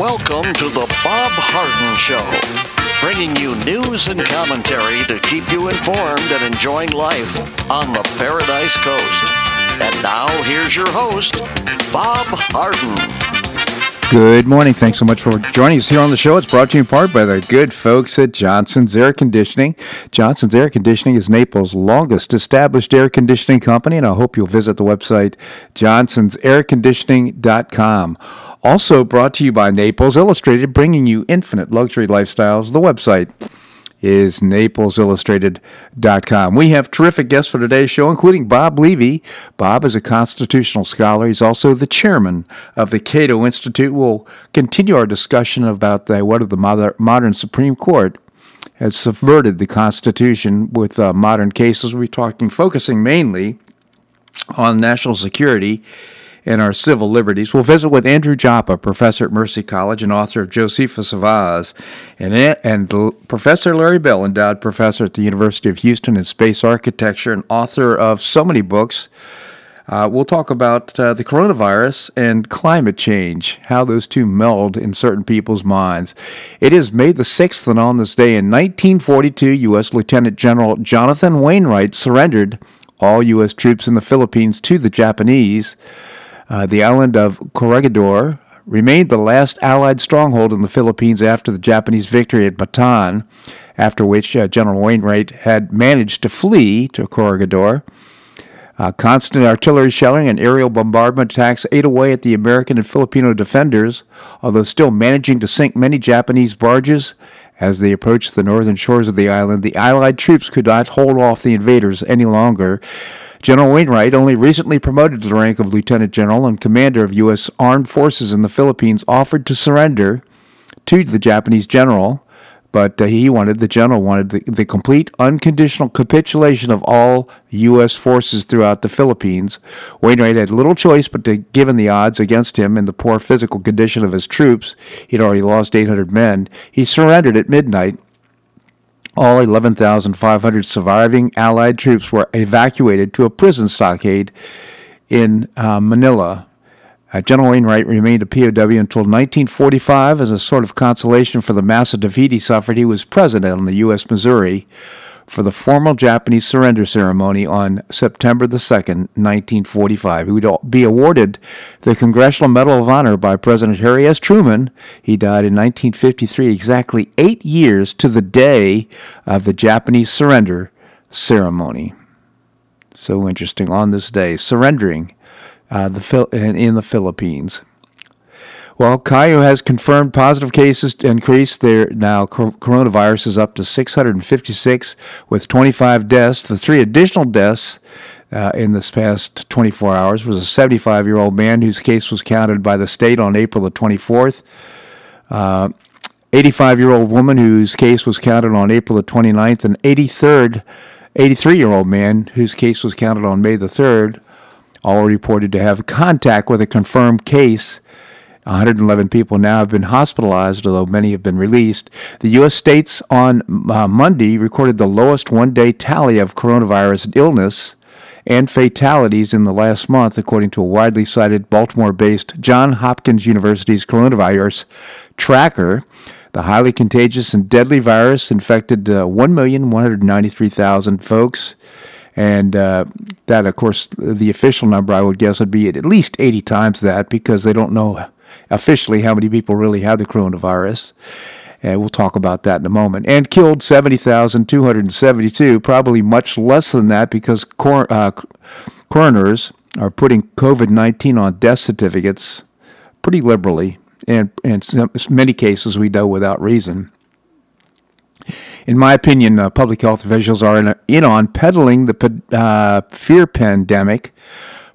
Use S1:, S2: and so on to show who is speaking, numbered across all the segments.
S1: Welcome to the Bob Harden Show, bringing you news and commentary to keep you informed and enjoying life on the Paradise Coast. And now, here's your host, Bob Harden.
S2: Good morning. Thanks so much for joining us here on the show. It's brought to you in part by the good folks at Johnson's Air Conditioning. Johnson's Air Conditioning is Naples' longest established air conditioning company, and I hope you'll visit the website johnsonsairconditioning.com. Also brought to you by Naples Illustrated, bringing you infinite luxury lifestyles. The website is NaplesIllustrated.com. We have terrific guests for today's show, including Bob Levy. Bob is a constitutional scholar. He's also the chairman of the Cato Institute. We'll continue our discussion about the, what of the modern Supreme Court has subverted the Constitution with uh, modern cases. We're talking, focusing mainly on national security and our civil liberties. We'll visit with Andrew Joppa, professor at Mercy College and author of Josephus of Oz, and, and Professor Larry Bell, endowed professor at the University of Houston in space architecture and author of so many books. Uh, we'll talk about uh, the coronavirus and climate change, how those two meld in certain people's minds. It is May the 6th, and on this day in 1942, U.S. Lieutenant General Jonathan Wainwright surrendered all U.S. troops in the Philippines to the Japanese. Uh, the island of Corregidor remained the last Allied stronghold in the Philippines after the Japanese victory at Bataan, after which uh, General Wainwright had managed to flee to Corregidor. Uh, constant artillery shelling and aerial bombardment attacks ate away at the American and Filipino defenders, although still managing to sink many Japanese barges. As they approached the northern shores of the island, the Allied troops could not hold off the invaders any longer. General Wainwright, only recently promoted to the rank of lieutenant general and commander of U.S. armed forces in the Philippines, offered to surrender to the Japanese general, but uh, he wanted, the general wanted the, the complete unconditional capitulation of all U.S. forces throughout the Philippines. Wainwright had little choice but to, given the odds against him and the poor physical condition of his troops, he'd already lost 800 men, he surrendered at midnight all 11,500 surviving Allied troops were evacuated to a prison stockade in uh, Manila. Uh, General Wainwright remained a POW until 1945 as a sort of consolation for the massive defeat he suffered. He was president on the U.S. Missouri for the formal Japanese surrender ceremony on September the 2nd, 1945. He would be awarded the Congressional Medal of Honor by President Harry S. Truman. He died in 1953, exactly eight years to the day of the Japanese surrender ceremony. So interesting on this day, surrendering uh, the in the Philippines. Well, Collier has confirmed positive cases increased. There now coronavirus is up to 656 with 25 deaths. The three additional deaths uh, in this past 24 hours was a 75 year old man whose case was counted by the state on April the 24th. 85 uh, year old woman whose case was counted on April the 29th, and 83rd, 83 year old man whose case was counted on May the 3rd, all reported to have contact with a confirmed case 111 people now have been hospitalized, although many have been released. The U.S. states on uh, Monday recorded the lowest one day tally of coronavirus illness and fatalities in the last month, according to a widely cited Baltimore based Johns Hopkins University's coronavirus tracker. The highly contagious and deadly virus infected uh, 1,193,000 folks. And uh, that, of course, the official number I would guess would be at least 80 times that because they don't know officially how many people really had the coronavirus. And we'll talk about that in a moment. And killed 70,272, probably much less than that because cor- uh, coroners are putting COVID 19 on death certificates pretty liberally. And in many cases, we know without reason. In my opinion, uh, public health officials are in, in on peddling the uh, fear pandemic,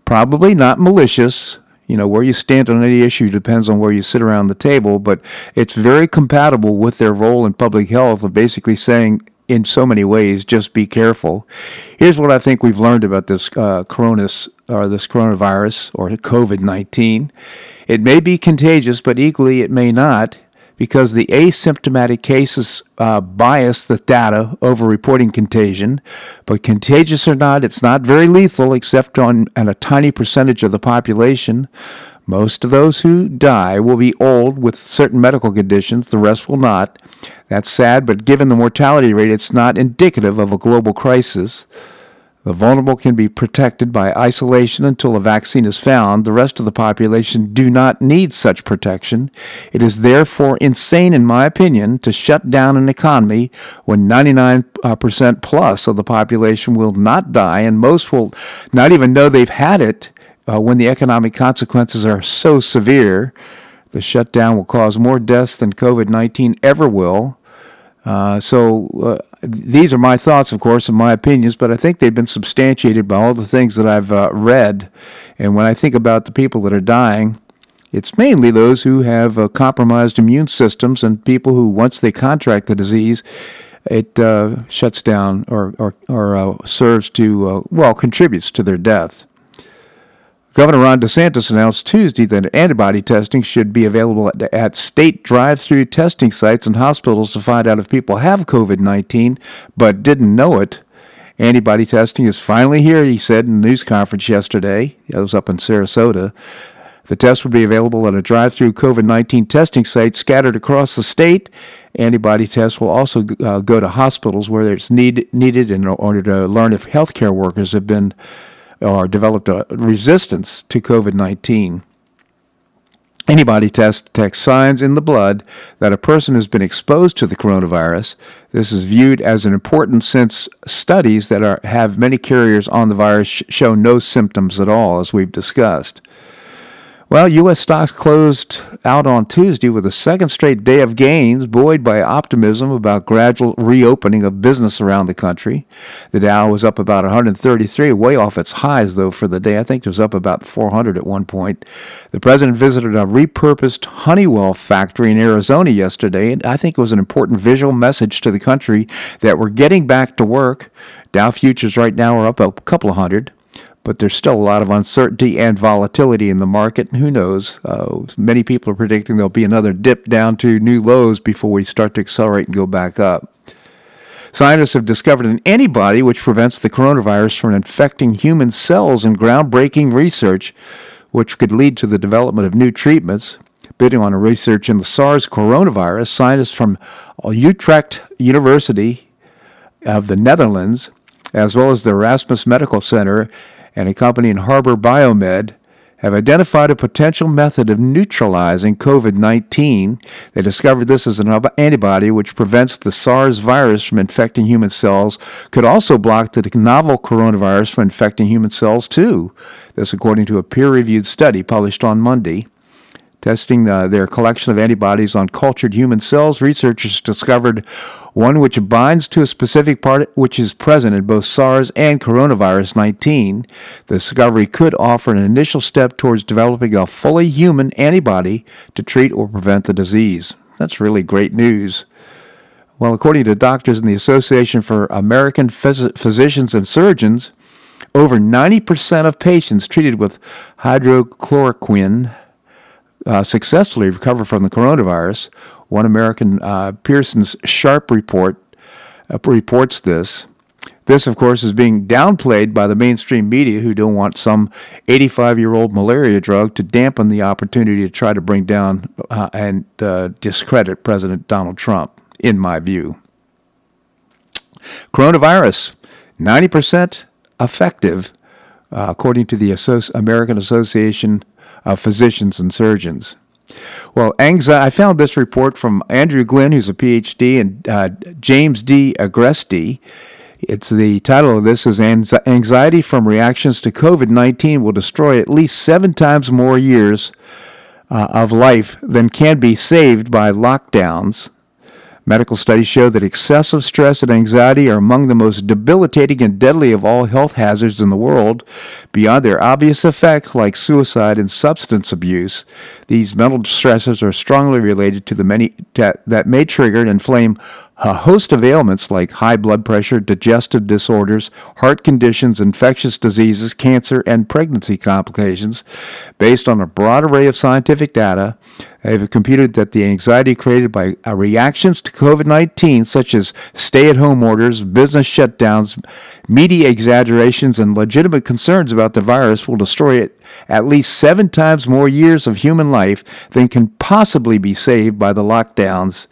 S2: probably not malicious, you know, where you stand on any issue depends on where you sit around the table, but it's very compatible with their role in public health of basically saying, in so many ways, just be careful. Here's what I think we've learned about this uh, or this coronavirus or COVID 19. It may be contagious, but equally it may not because the asymptomatic cases uh, bias the data over reporting contagion. But contagious or not, it's not very lethal except on, on a tiny percentage of the population. Most of those who die will be old with certain medical conditions, the rest will not. That's sad, but given the mortality rate, it's not indicative of a global crisis. The vulnerable can be protected by isolation until a vaccine is found. The rest of the population do not need such protection. It is therefore insane, in my opinion, to shut down an economy when 99% plus of the population will not die and most will not even know they've had it uh, when the economic consequences are so severe. The shutdown will cause more deaths than COVID 19 ever will. Uh, so uh, these are my thoughts, of course, and my opinions, but I think they've been substantiated by all the things that I've uh, read. And when I think about the people that are dying, it's mainly those who have uh, compromised immune systems and people who, once they contract the disease, it uh, shuts down or, or, or uh, serves to, well, contributes to their death. Governor Ron DeSantis announced Tuesday that antibody testing should be available at, at state drive through testing sites and hospitals to find out if people have COVID 19 but didn't know it. Antibody testing is finally here, he said in a news conference yesterday. It was up in Sarasota. The test will be available at a drive through COVID 19 testing site scattered across the state. Antibody tests will also uh, go to hospitals where it's need, needed in order to learn if healthcare workers have been or developed a resistance to COVID 19. Antibody test detects signs in the blood that a person has been exposed to the coronavirus. This is viewed as an important since studies that are, have many carriers on the virus show no symptoms at all, as we've discussed. Well, U.S. stocks closed out on Tuesday with a second straight day of gains, buoyed by optimism about gradual reopening of business around the country. The Dow was up about 133, way off its highs, though, for the day. I think it was up about 400 at one point. The president visited a repurposed Honeywell factory in Arizona yesterday, and I think it was an important visual message to the country that we're getting back to work. Dow futures right now are up a couple of hundred but there's still a lot of uncertainty and volatility in the market. And who knows? Uh, many people are predicting there'll be another dip down to new lows before we start to accelerate and go back up. Scientists have discovered an antibody which prevents the coronavirus from infecting human cells in groundbreaking research, which could lead to the development of new treatments. Bidding on a research in the SARS coronavirus, scientists from Utrecht University of the Netherlands, as well as the Erasmus Medical Center and a company in Harbour Biomed have identified a potential method of neutralizing COVID 19. They discovered this as an antibody which prevents the SARS virus from infecting human cells, could also block the novel coronavirus from infecting human cells, too. This, according to a peer reviewed study published on Monday. Testing uh, their collection of antibodies on cultured human cells, researchers discovered one which binds to a specific part which is present in both SARS and coronavirus 19. The discovery could offer an initial step towards developing a fully human antibody to treat or prevent the disease. That's really great news. Well, according to doctors in the Association for American Phys- Physicians and Surgeons, over 90% of patients treated with hydrochloroquine uh, successfully recover from the coronavirus. One American, uh, Pearson's Sharp report, uh, reports this. This, of course, is being downplayed by the mainstream media who don't want some 85 year old malaria drug to dampen the opportunity to try to bring down uh, and uh, discredit President Donald Trump, in my view. Coronavirus, 90% effective, uh, according to the American Association of physicians and surgeons. Well, anxiety, I found this report from Andrew Glen, who's a PhD, and uh, James D. Agresti. It's the title of this is Anxiety from Reactions to COVID 19 will destroy at least seven times more years uh, of life than can be saved by lockdowns. Medical studies show that excessive stress and anxiety are among the most debilitating and deadly of all health hazards in the world. Beyond their obvious effects, like suicide and substance abuse, these mental stresses are strongly related to the many that, that may trigger and inflame a host of ailments like high blood pressure, digestive disorders, heart conditions, infectious diseases, cancer, and pregnancy complications. Based on a broad array of scientific data, They've computed that the anxiety created by uh, reactions to COVID 19, such as stay at home orders, business shutdowns, media exaggerations, and legitimate concerns about the virus, will destroy it at least seven times more years of human life than can possibly be saved by the lockdowns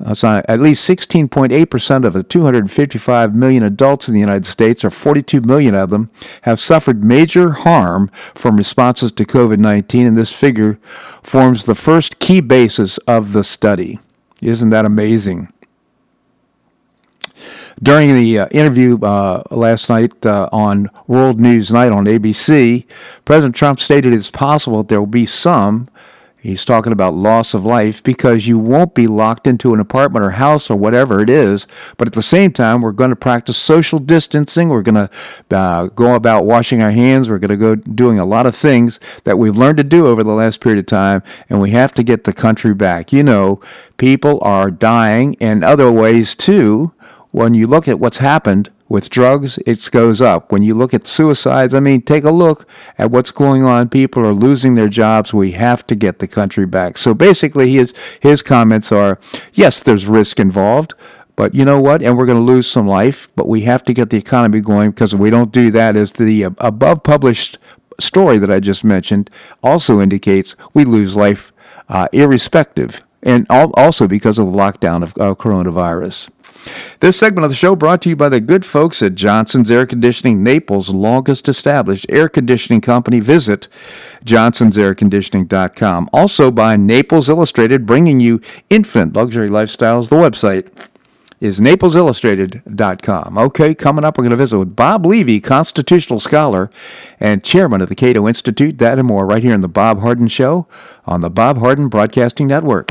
S2: at least 16.8% of the 255 million adults in the United States, or 42 million of them, have suffered major harm from responses to COVID 19, and this figure forms the first key basis of the study. Isn't that amazing? During the uh, interview uh, last night uh, on World News Night on ABC, President Trump stated it's possible that there will be some He's talking about loss of life because you won't be locked into an apartment or house or whatever it is. But at the same time, we're going to practice social distancing. We're going to uh, go about washing our hands. We're going to go doing a lot of things that we've learned to do over the last period of time. And we have to get the country back. You know, people are dying in other ways too. When you look at what's happened with drugs, it goes up. When you look at suicides, I mean, take a look at what's going on. People are losing their jobs. We have to get the country back. So basically, his, his comments are yes, there's risk involved, but you know what? And we're going to lose some life, but we have to get the economy going because if we don't do that, as the above published story that I just mentioned also indicates, we lose life uh, irrespective, and also because of the lockdown of uh, coronavirus. This segment of the show brought to you by the good folks at Johnson's Air Conditioning, Naples' longest established air conditioning company. Visit johnsonsairconditioning.com. Also by Naples Illustrated, bringing you infinite luxury lifestyles. The website is naplesillustrated.com. Okay, coming up, we're going to visit with Bob Levy, constitutional scholar and chairman of the Cato Institute. That and more right here in The Bob Harden Show on the Bob Harden Broadcasting Network.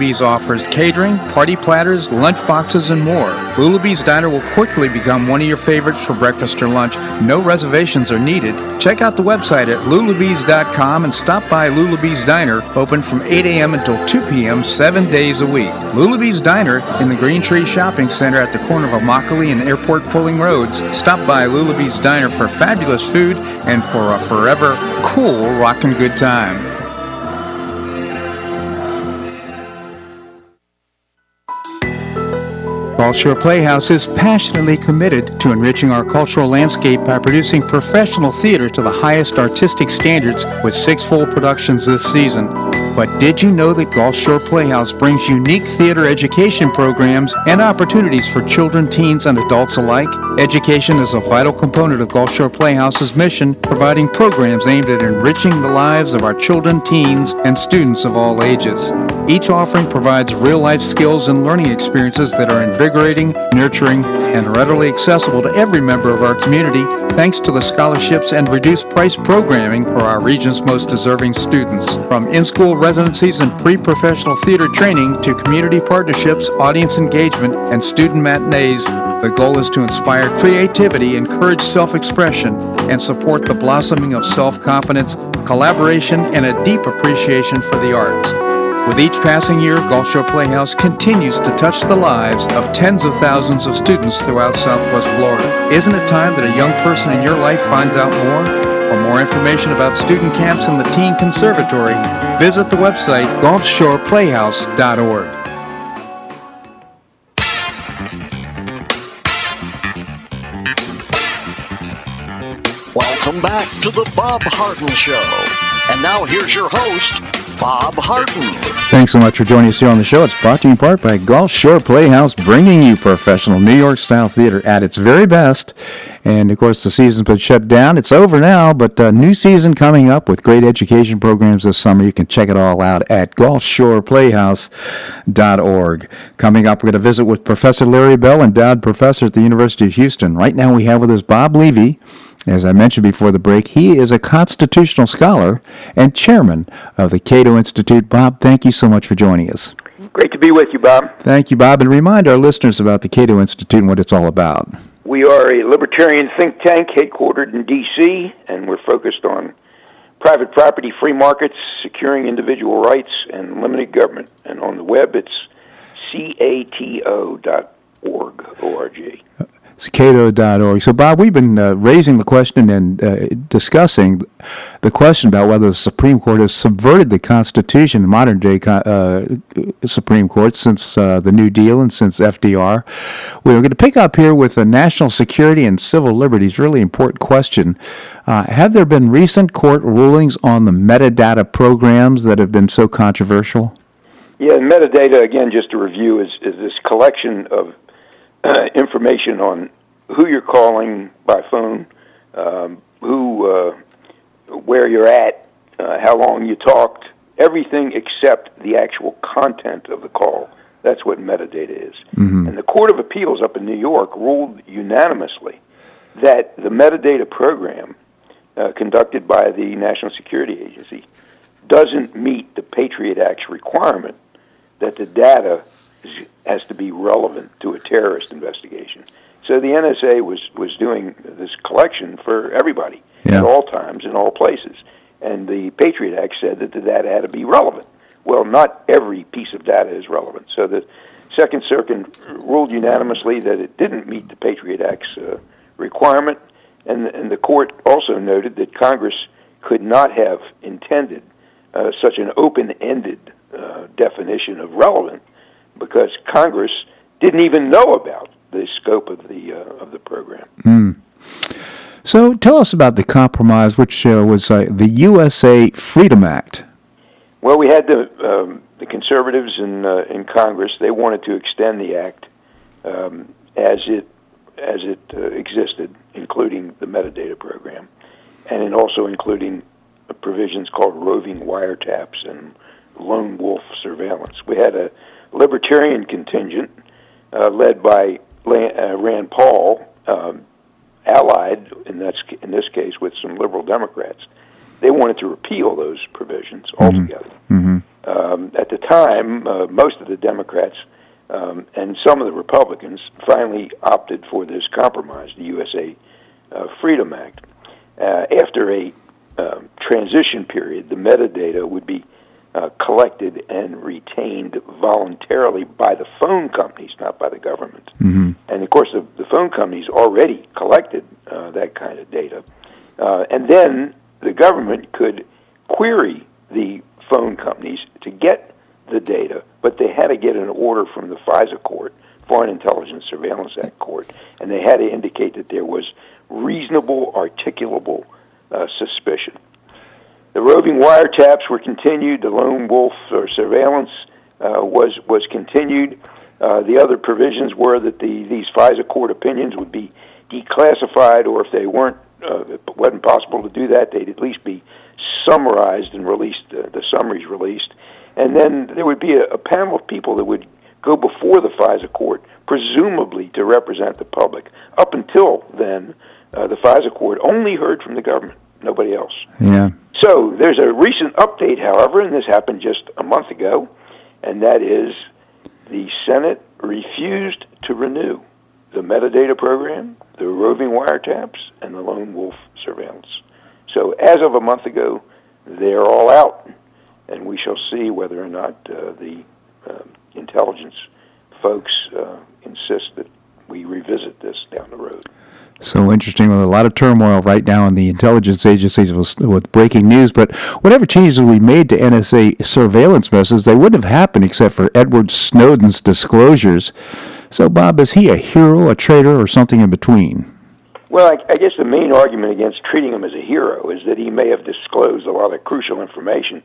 S2: offers catering, party platters, lunch boxes, and more. Lulabee's Diner will quickly become one of your favorites for breakfast or lunch. No reservations are needed. Check out the website at lulabees.com and stop by Lulabee's Diner, open from 8 a.m. until 2 p.m. seven days a week. Lulabee's Diner in the Green Tree Shopping Center at the corner of Immokalee and Airport Pulling Roads. Stop by Lulabee's Diner for fabulous food and for a forever cool rockin' good time. Gulf Shore Playhouse is passionately committed to enriching our cultural landscape by producing professional theater to the highest artistic standards with six full productions this season. But did you know that Gulf Shore Playhouse brings unique theater education programs and opportunities for children, teens, and adults alike? Education is a vital component of Gulf Shore Playhouse's mission, providing programs aimed at enriching the lives of our children, teens, and students of all ages. Each offering provides real life skills and learning experiences that are invigorating, nurturing, and readily accessible to every member of our community thanks to the scholarships and reduced price programming for our region's most deserving students. From in school residencies and pre professional theater training to community partnerships, audience engagement, and student matinees, the goal is to inspire creativity, encourage self expression, and support the blossoming of self confidence, collaboration, and a deep appreciation for the arts. With each passing year, Gulf Shore Playhouse continues to touch the lives of tens of thousands of students throughout Southwest Florida. Isn't it time that a young person in your life finds out more? For more information about student camps and the Teen Conservatory, visit the website gulfshoreplayhouse.org.
S1: Welcome back to the Bob Harden Show. And now here's your host, Bob Harden.
S2: Thanks so much for joining us here on the show. It's brought to you in part by Gulf Shore Playhouse, bringing you professional New York style theater at its very best. And of course, the season's been shut down. It's over now, but a new season coming up with great education programs this summer. You can check it all out at gulfshoreplayhouse.org. Coming up, we're going to visit with Professor Larry Bell, endowed professor at the University of Houston. Right now, we have with us Bob Levy. As I mentioned before the break, he is a constitutional scholar and chairman of the Cato Institute. Bob, thank you so much for joining us.
S3: Great to be with you, Bob.
S2: Thank you, Bob. And remind our listeners about the Cato Institute and what it's all about.
S3: We are a libertarian think tank headquartered in D.C., and we're focused on private property, free markets, securing individual rights, and limited government. And on the web, it's cato.org. O-R-G.
S2: Cato.org. So, Bob, we've been uh, raising the question and uh, discussing the question about whether the Supreme Court has subverted the Constitution, the modern day uh, Supreme Court, since uh, the New Deal and since FDR. We're going to pick up here with the national security and civil liberties, really important question. Uh, have there been recent court rulings on the metadata programs that have been so controversial?
S3: Yeah, metadata, again, just to review, is, is this collection of uh, information on who you're calling by phone, um, who, uh, where you're at, uh, how long you talked, everything except the actual content of the call. That's what metadata is. Mm-hmm. And the Court of Appeals up in New York ruled unanimously that the metadata program uh, conducted by the National Security Agency doesn't meet the Patriot Act's requirement that the data has to be relevant to a terrorist investigation. So the NSA was was doing this collection for everybody yeah. at all times in all places, and the Patriot Act said that the data had to be relevant. Well, not every piece of data is relevant. So the Second Circuit ruled unanimously that it didn't meet the Patriot Act's uh, requirement, and and the court also noted that Congress could not have intended uh, such an open-ended uh, definition of relevant because Congress didn't even know about the scope of the uh, of the program.
S2: Mm. So tell us about the compromise, which uh, was uh, the USA Freedom Act.
S3: Well, we had the um, the conservatives in uh, in Congress. They wanted to extend the act um, as it as it uh, existed, including the metadata program, and also including provisions called roving wiretaps and lone wolf surveillance. We had a libertarian contingent uh, led by uh, Rand Paul, um, allied in, that, in this case with some liberal Democrats. They wanted to repeal those provisions mm-hmm. altogether. Mm-hmm. Um, at the time, uh, most of the Democrats um, and some of the Republicans finally opted for this compromise, the USA uh, Freedom Act. Uh, after a um, transition period, the metadata would be uh, collected and retained voluntarily by the phone companies, not by the government. Mm-hmm. And of course, the, the phone companies already collected uh, that kind of data. Uh, and then the government could query the phone companies to get the data, but they had to get an order from the FISA court, Foreign Intelligence Surveillance Act court, and they had to indicate that there was reasonable, articulable uh, suspicion. The roving wiretaps were continued. The lone wolf or surveillance uh, was was continued. Uh, the other provisions were that the these FISA court opinions would be declassified, or if they weren't, uh, it wasn't possible to do that, they'd at least be summarized and released. Uh, the summaries released, and then there would be a, a panel of people that would go before the FISA court, presumably to represent the public. Up until then, uh, the FISA court only heard from the government, nobody else.
S2: Yeah.
S3: So there's a recent update, however, and this happened just a month ago, and that is the Senate refused to renew the metadata program, the roving wiretaps, and the lone wolf surveillance. So as of a month ago, they're all out, and we shall see whether or not uh, the uh, intelligence folks uh, insist that we revisit this down the road.
S2: So interesting. With a lot of turmoil right now in the intelligence agencies with, breaking news. But whatever changes we made to NSA surveillance methods, they wouldn't have happened except for Edward Snowden's disclosures. So, Bob, is he a hero, a traitor, or something in between?
S3: Well, I, I guess the main argument against treating him as a hero is that he may have disclosed a lot of crucial information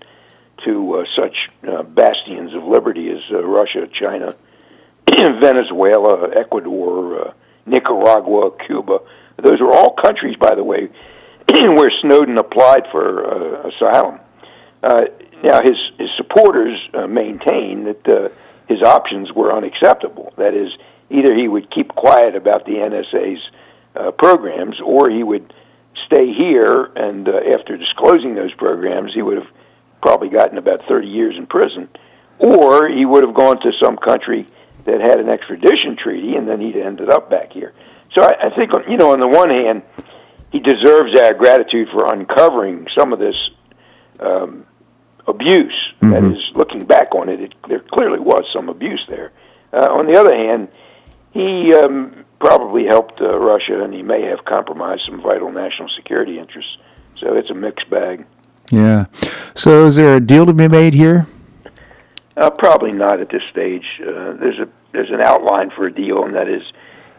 S3: to uh, such uh, bastions of liberty as uh, Russia, China, Venezuela, Ecuador, uh, Nicaragua, Cuba. Those were all countries, by the way, where Snowden applied for uh, asylum. Uh, now, his, his supporters uh, maintain that uh, his options were unacceptable. That is, either he would keep quiet about the NSA's uh, programs, or he would stay here, and uh, after disclosing those programs, he would have probably gotten about 30 years in prison, or he would have gone to some country that had an extradition treaty, and then he'd ended up back here. So I, I think, you know, on the one hand, he deserves our gratitude for uncovering some of this um, abuse. Mm-hmm. That is, looking back on it, it, there clearly was some abuse there. Uh, on the other hand, he um, probably helped uh, Russia, and he may have compromised some vital national security interests. So it's a mixed bag.
S2: Yeah. So is there a deal to be made here?
S3: Uh, probably not at this stage. Uh, there's a there's an outline for a deal, and that is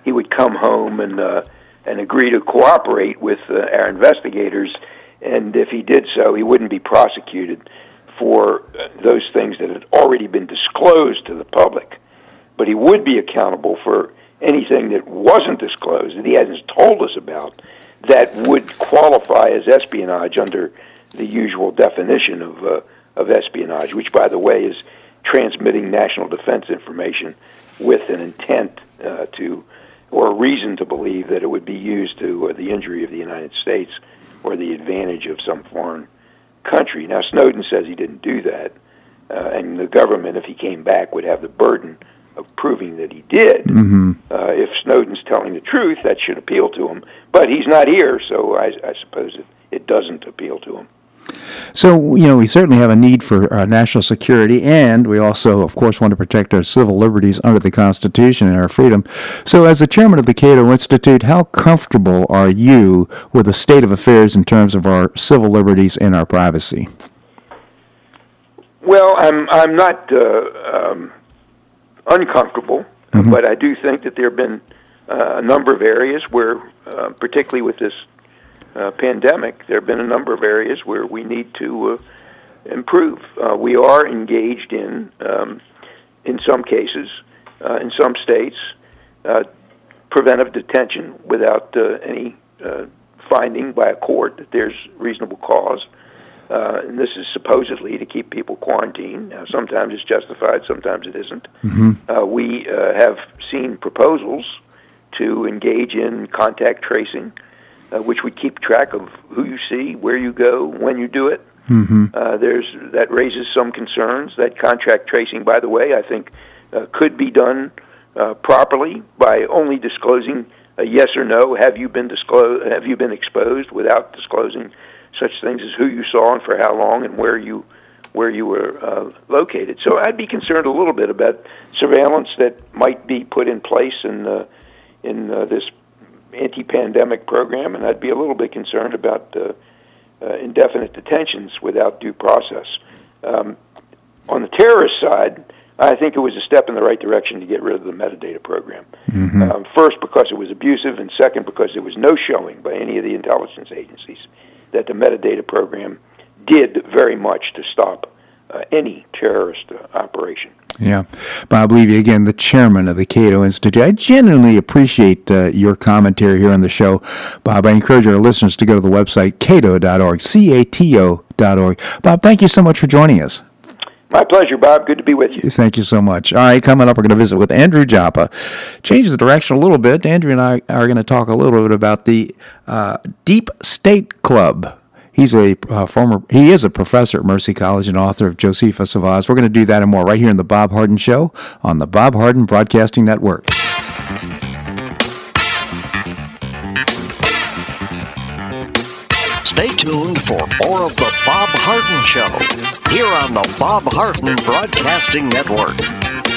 S3: he would come home and uh, and agree to cooperate with uh, our investigators, and if he did so, he wouldn't be prosecuted for uh, those things that had already been disclosed to the public, but he would be accountable for anything that wasn't disclosed that he hasn't told us about that would qualify as espionage under the usual definition of uh, of espionage, which, by the way, is transmitting national defense information with an intent uh, to or a reason to believe that it would be used to uh, the injury of the United States or the advantage of some foreign country. Now, Snowden says he didn't do that, uh, and the government, if he came back, would have the burden of proving that he did.
S2: Mm-hmm.
S3: Uh, if Snowden's telling the truth, that should appeal to him. But he's not here, so I, I suppose it, it doesn't appeal to him.
S2: So, you know, we certainly have a need for uh, national security, and we also, of course, want to protect our civil liberties under the Constitution and our freedom. So, as the chairman of the Cato Institute, how comfortable are you with the state of affairs in terms of our civil liberties and our privacy?
S3: Well, I'm I'm not uh, um, uncomfortable, mm-hmm. but I do think that there have been uh, a number of areas where, uh, particularly with this uh, pandemic, there have been a number of areas where we need to uh, improve. Uh, we are engaged in, um, in some cases, uh, in some states, uh, preventive detention without uh, any uh, finding by a court that there's reasonable cause. Uh, and this is supposedly to keep people quarantined. Now, sometimes it's justified, sometimes it isn't.
S2: Mm-hmm.
S3: Uh, we uh, have seen proposals to engage in contact tracing uh, which would keep track of who you see, where you go, when you do it.
S2: Mm-hmm.
S3: Uh, there's that raises some concerns. That contract tracing, by the way, I think uh, could be done uh, properly by only disclosing a yes or no. Have you been disclosed? Have you been exposed without disclosing such things as who you saw and for how long and where you where you were uh, located? So I'd be concerned a little bit about surveillance that might be put in place in uh, in uh, this anti-pandemic program, and I'd be a little bit concerned about uh, uh, indefinite detentions without due process. Um, on the terrorist side, I think it was a step in the right direction to get rid of the metadata program.
S2: Mm-hmm.
S3: Um, first, because it was abusive, and second, because there was no showing by any of the intelligence agencies that the metadata program did very much to stop uh, any terrorist uh, operation.
S2: Yeah. Bob Levy, again, the chairman of the Cato Institute. I genuinely appreciate uh, your commentary here on the show. Bob, I encourage our listeners to go to the website cato.org, C A T O.org. Bob, thank you so much for joining us.
S3: My pleasure, Bob. Good to be with you.
S2: Thank you so much. All right, coming up, we're going to visit with Andrew Joppa. Change the direction a little bit. Andrew and I are going to talk a little bit about the uh, Deep State Club. He's a uh, former, he is a professor at Mercy College and author of Josephus of Oz. We're going to do that and more right here in the Bob Harden Show on the Bob Harden Broadcasting Network.
S1: Stay tuned for more of the Bob Harden Show here on the Bob Harden Broadcasting Network.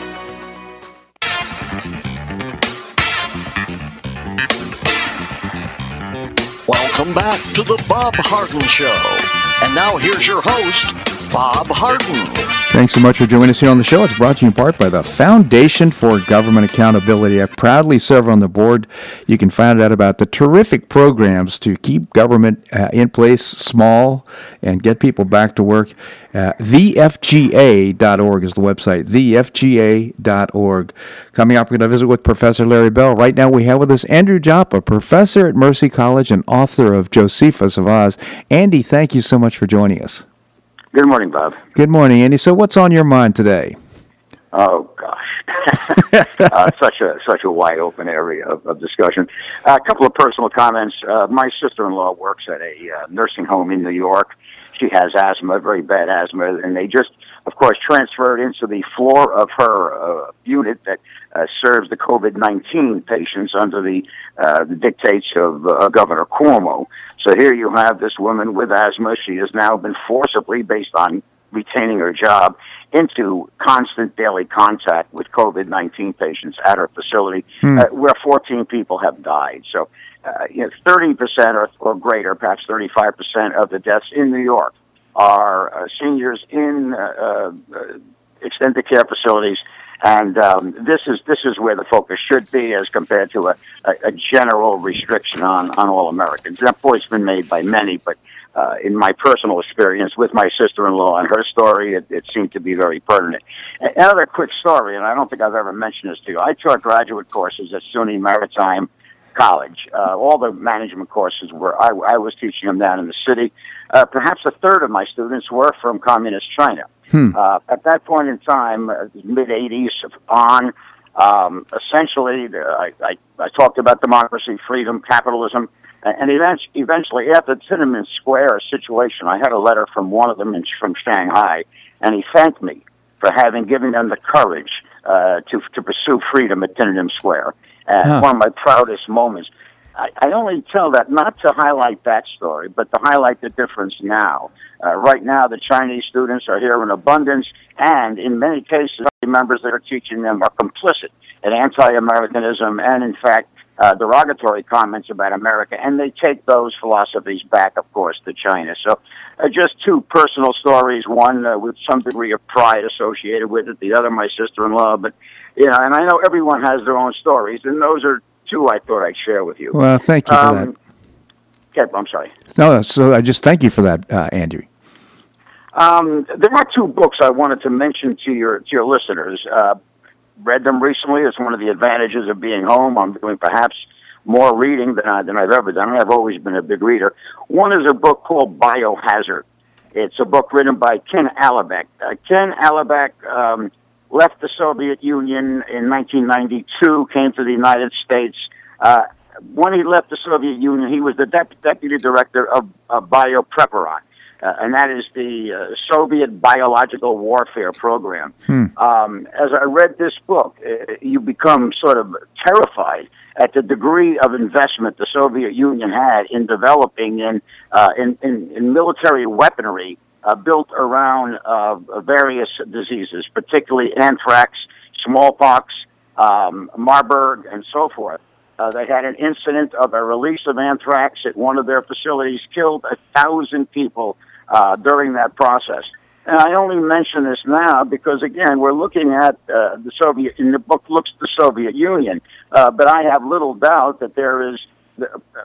S1: Welcome back to the Bob Harden Show. And now here's your host, Bob Harden.
S2: Thanks so much for joining us here on the show. It's brought to you in part by the Foundation for Government Accountability. I proudly serve on the board. You can find out about the terrific programs to keep government uh, in place small and get people back to work. Uh, thefga.org is the website, thefga.org. Coming up, we're going to visit with Professor Larry Bell. Right now, we have with us Andrew Joppa, professor at Mercy College and author of Josephus of Oz. Andy, thank you so much for joining us.
S4: Good morning, Bob.
S2: Good morning, Andy. So, what's on your mind today?
S4: Oh gosh, uh, such a such a wide open area of, of discussion. Uh, a couple of personal comments. Uh, my sister-in-law works at a uh, nursing home in New York. She has asthma, very bad asthma, and they just, of course, transferred into the floor of her uh, unit that uh, serves the COVID nineteen patients under the uh, the dictates of uh, Governor Cuomo. So here you have this woman with asthma. She has now been forcibly, based on retaining her job, into constant daily contact with COVID 19 patients at her facility,
S2: Hmm.
S4: uh, where 14 people have died. So, uh, you know, 30% or, or greater, perhaps 35% of the deaths in New York are uh, seniors in uh, uh, extended care facilities. And um, this is this is where the focus should be, as compared to a, a, a general restriction on, on all Americans. That point's been made by many, but uh, in my personal experience with my sister-in-law and her story, it, it seemed to be very pertinent. Another quick story, and I don't think I've ever mentioned this to you. I taught graduate courses at SUNY Maritime College. Uh, all the management courses were I, I was teaching them down in the city. Uh, perhaps a third of my students were from communist China.
S2: Hmm.
S4: Uh, at that point in time, uh, mid '80s on, um, essentially, the, I, I, I talked about democracy, freedom, capitalism. And eventually, eventually, after the Tiananmen Square situation, I had a letter from one of them in, from Shanghai, and he thanked me for having given them the courage uh, to to pursue freedom at Tiananmen Square. And
S2: Huh.
S4: one of my proudest moments. I, only tell that not to highlight that story, but to highlight the difference now. Uh, right now, the Chinese students are here in abundance, and in many cases, the members that are teaching them are complicit in anti-Americanism and, in fact, uh, derogatory comments about America, and they take those philosophies back, of course, to China. So, uh, just two personal stories. One uh, with some degree of pride associated with it. The other, my sister-in-law. But you know, and I know everyone has their own stories, and those are two I thought I'd share with you.
S2: Well, thank you for
S4: Um, okay, I'm sorry.
S2: No, so I just thank you for that, uh, Andrew.
S4: Um, there are two books I wanted to mention to your to your listeners. Uh, read them recently. It's one of the advantages of being home. I'm doing perhaps more reading than, I, than I've ever done. I've always been a big reader. One is a book called Biohazard. It's a book written by Ken Alibek. Uh, Ken Alibek um, left the Soviet Union in 1992, came to the United States. Uh, when he left the Soviet Union, he was the dep- deputy director of, of Biopreparat uh, and that is the uh, Soviet biological warfare program. Hmm. Um, as I read this book, uh, you become sort of terrified at the degree of investment the Soviet Union had in developing in uh, in, in, in, military weaponry uh, built around uh, various diseases, particularly anthrax, smallpox, um, Marburg, and so forth. Uh, they had an incident of a release of anthrax at one of their facilities, killed a thousand people uh, during that process. And I only mention this now because, again, we're looking at uh, the Soviet, in the book looks the Soviet Union, uh, but I have little doubt that there is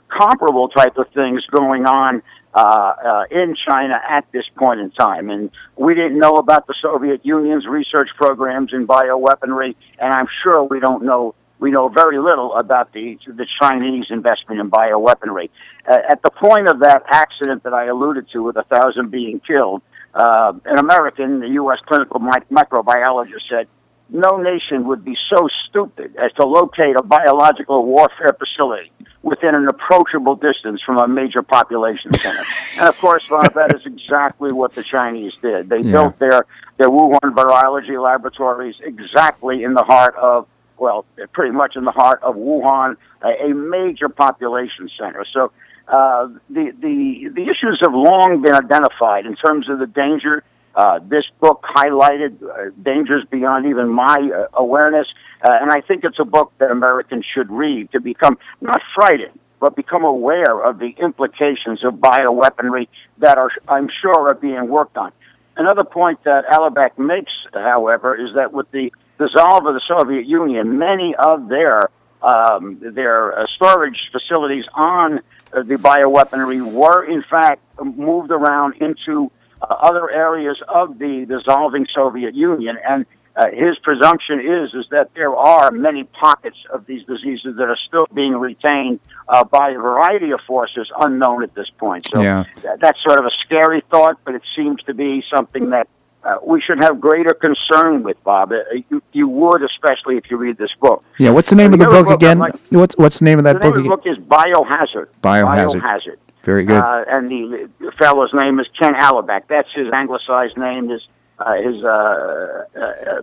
S4: comparable type of things going on uh, uh, in China at this point in time. And we didn't know about the Soviet Union's research programs in bioweaponry, and I'm sure we don't know we know very little about the the Chinese investment in bioweaponry. Uh, at the point of that accident that I alluded to, with a thousand being killed, uh, an American, the U.S. clinical microbiologist, said, "No nation would be so stupid as to locate a biological warfare facility within an approachable distance from a major population center." and of course, that is exactly what the Chinese did. They yeah. built their their Wuhan virology laboratories exactly in the heart of well, pretty much in the heart of Wuhan, a, a major population center. So uh, the, the, the issues have long been identified in terms of the danger. Uh, this book highlighted uh, dangers beyond even my uh, awareness, uh, and I think it's a book that Americans should read to become not frightened, but become aware of the implications of bioweaponry that are, I'm sure, are being worked on. Another point that Alibek makes, however, is that with the dissolve of the Soviet Union, many of their um, their uh, storage facilities on the bioweaponry were in fact moved around into uh, other areas of the dissolving Soviet Union, and uh, his presumption is is that there are many pockets of these diseases that are still being retained uh, by a variety of forces unknown at this point. So yeah. th- that's sort of a scary thought, but it seems to be something that uh, we should have greater concern with, Bob. Uh, you, you, would, especially if you read this book.
S2: Yeah, what's the name and of the, book, book again? Like, what's what's the name of that
S4: the
S2: book?
S4: The name of the book is Biohazard.
S2: Biohazard.
S4: Biohazard.
S2: Very good.
S4: Uh, and the, fellow's name is Ken Alibek. That's his anglicized name. His uh, his uh, uh,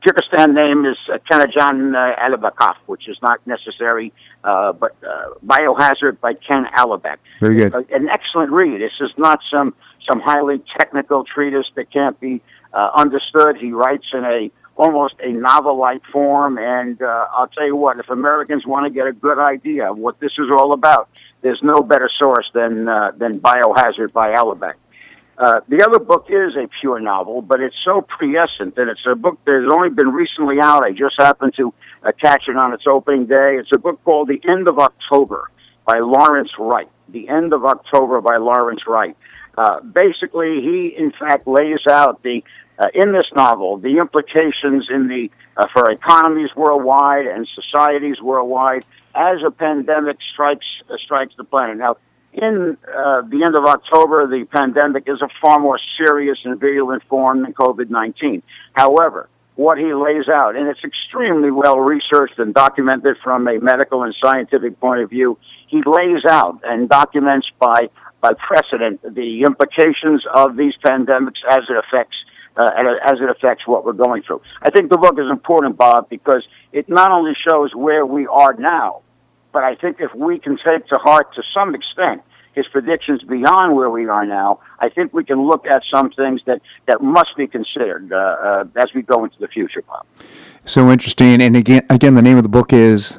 S4: Kyrgyzstan name is uh, Kenajan uh, Alibekov, which is not necessary, uh, but uh, Biohazard by Ken Alibek.
S2: Very good.
S4: an excellent read. This is not some some highly technical treatise that can't be uh, understood. He writes in a almost a novel-like form, and uh, I'll tell you what: if Americans want to get a good idea of what this is all about, there's no better source than uh, than Biohazard by Alibek. Uh, the other book is a pure novel, but it's so prescient, and it's a book that has only been recently out. I just happened to uh, catch it on its opening day. It's a book called The End of October by Lawrence Wright. The End of October by Lawrence Wright. Uh, basically, he in fact lays out the uh, in this novel the implications in the uh, for economies worldwide and societies worldwide as a pandemic strikes uh, strikes the planet. Now, in uh, the end of October, the pandemic is a far more serious and virulent form than COVID nineteen. However, what he lays out, and it's extremely well researched and documented from a medical and scientific point of view. He lays out and documents by by precedent the implications of these pandemics as it affects uh, as it affects what we're going through. I think the book is important, Bob, because it not only shows where we are now, but I think if we can take to heart to some extent his predictions beyond where we are now, I think we can look at some things that, that must be considered uh, uh, as we go into the future, Bob.
S2: So interesting. And again, again, the name of the book is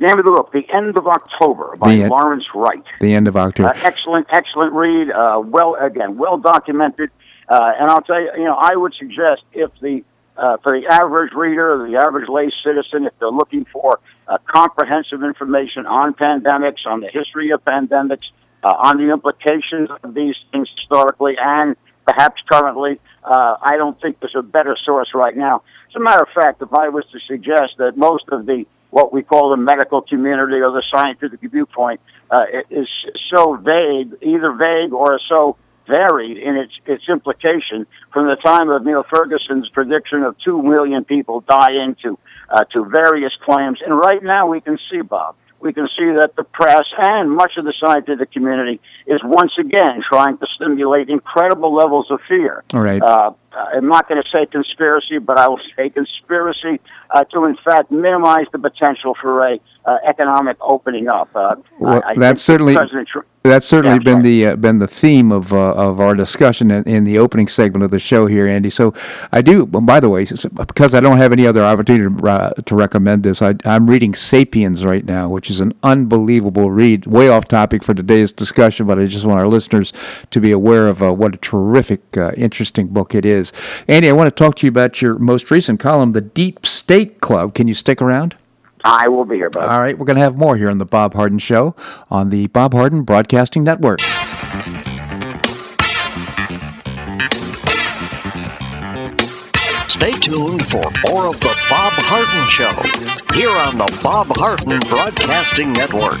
S4: Name of the book, The End of October by the Lawrence Wright.
S2: The End of October. Uh,
S4: excellent, excellent read. Uh, well, again, well documented. Uh, and I'll tell you, you know, I would suggest if the uh, for the average reader, the average lay citizen, if they're looking for uh, comprehensive information on pandemics, on the history of pandemics, uh, on the implications of these things historically and perhaps currently, I don't think there's a better source right now. As a matter of fact, if I was to suggest that most of the what we call the medical community or the scientific viewpoint uh, is so vague, either vague or so varied in its its implication from the time of Neil Ferguson's prediction of two million people dying to uh, to various claims. And right now, we can see, Bob, we can see that the press and much of the scientific community is once again trying to stimulate incredible levels of fear.
S2: All right.
S4: Uh, I'm not going to say conspiracy, but I will say conspiracy uh, to, in fact, minimize the potential for a uh, economic opening up. Uh,
S2: well, I, I that's certainly. That's certainly been the uh, been the theme of uh, of our discussion in, in, the opening segment of the show here, Andy. So I do. By the way, because I don't have any other opportunity to, uh, to recommend this, I, am reading *Sapiens* right now, which is an unbelievable read. Way off topic for today's discussion, but I just want our listeners to be aware of uh, what a terrific, uh, interesting book it is. Andy, I want to talk to you about your most recent column, "The Deep State Club." Can you stick around?
S4: I will be here, Bob.
S2: All right, we're going to have more here on the Bob Harden Show on the Bob Harden Broadcasting Network.
S1: Stay tuned for more of the Bob Harden Show here on the Bob Harden Broadcasting Network.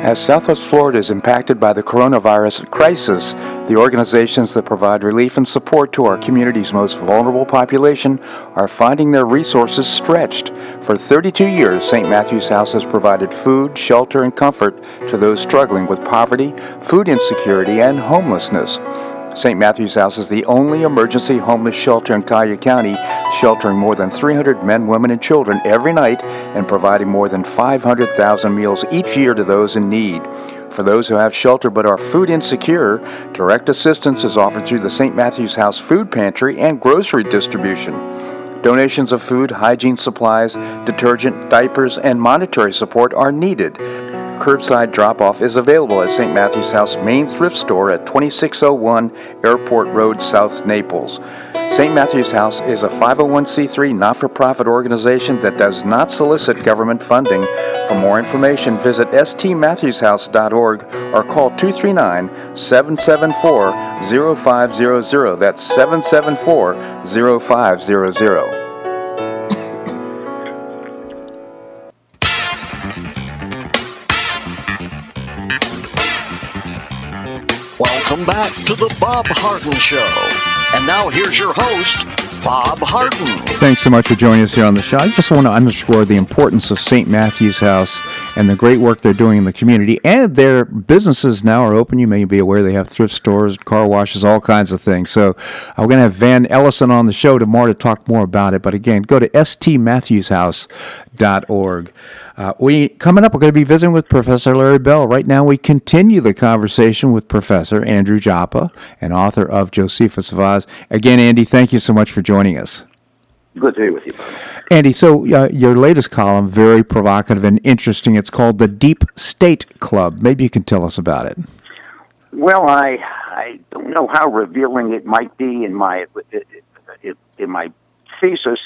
S2: As Southwest Florida is impacted by the coronavirus crisis, the organizations that provide relief and support to our community's most vulnerable population are finding their resources stretched. For 32 years, St. Matthew's House has provided food, shelter, and comfort to those struggling with poverty, food insecurity, and homelessness. St. Matthew's House is the only emergency homeless shelter in Collier County, sheltering more than 300 men, women, and children every night and providing more than 500,000 meals each year to those in need. For those who have shelter but are food insecure, direct assistance is offered through the St. Matthew's House Food Pantry and grocery distribution. Donations of food, hygiene supplies, detergent, diapers, and monetary support are needed curbside drop off is available at St. Matthew's House main thrift store at 2601 Airport Road, South Naples. St. Matthew's House is a 501c3 not for profit organization that does not solicit government funding. For more information, visit stmatthewshouse.org or call 239 774 0500. That's 774 0500.
S1: Welcome back to the Bob Harden Show. And now here's your host, Bob Harden.
S2: Thanks so much for joining us here on the show. I just want to underscore the importance of St. Matthew's House and the great work they're doing in the community. And their businesses now are open. You may be aware they have thrift stores, car washes, all kinds of things. So uh, we're going to have Van Ellison on the show tomorrow to talk more about it. But again, go to stmatthewshouse.org. Uh, we coming up. We're going to be visiting with Professor Larry Bell. Right now, we continue the conversation with Professor Andrew Joppa, and author of Josephus of Oz. Again, Andy, thank you so much for joining us.
S4: Good to be with you.
S2: Andy, so uh, your latest column, very provocative and interesting. It's called The Deep State Club. Maybe you can tell us about it.
S4: Well, I I don't know how revealing it might be in my in my thesis,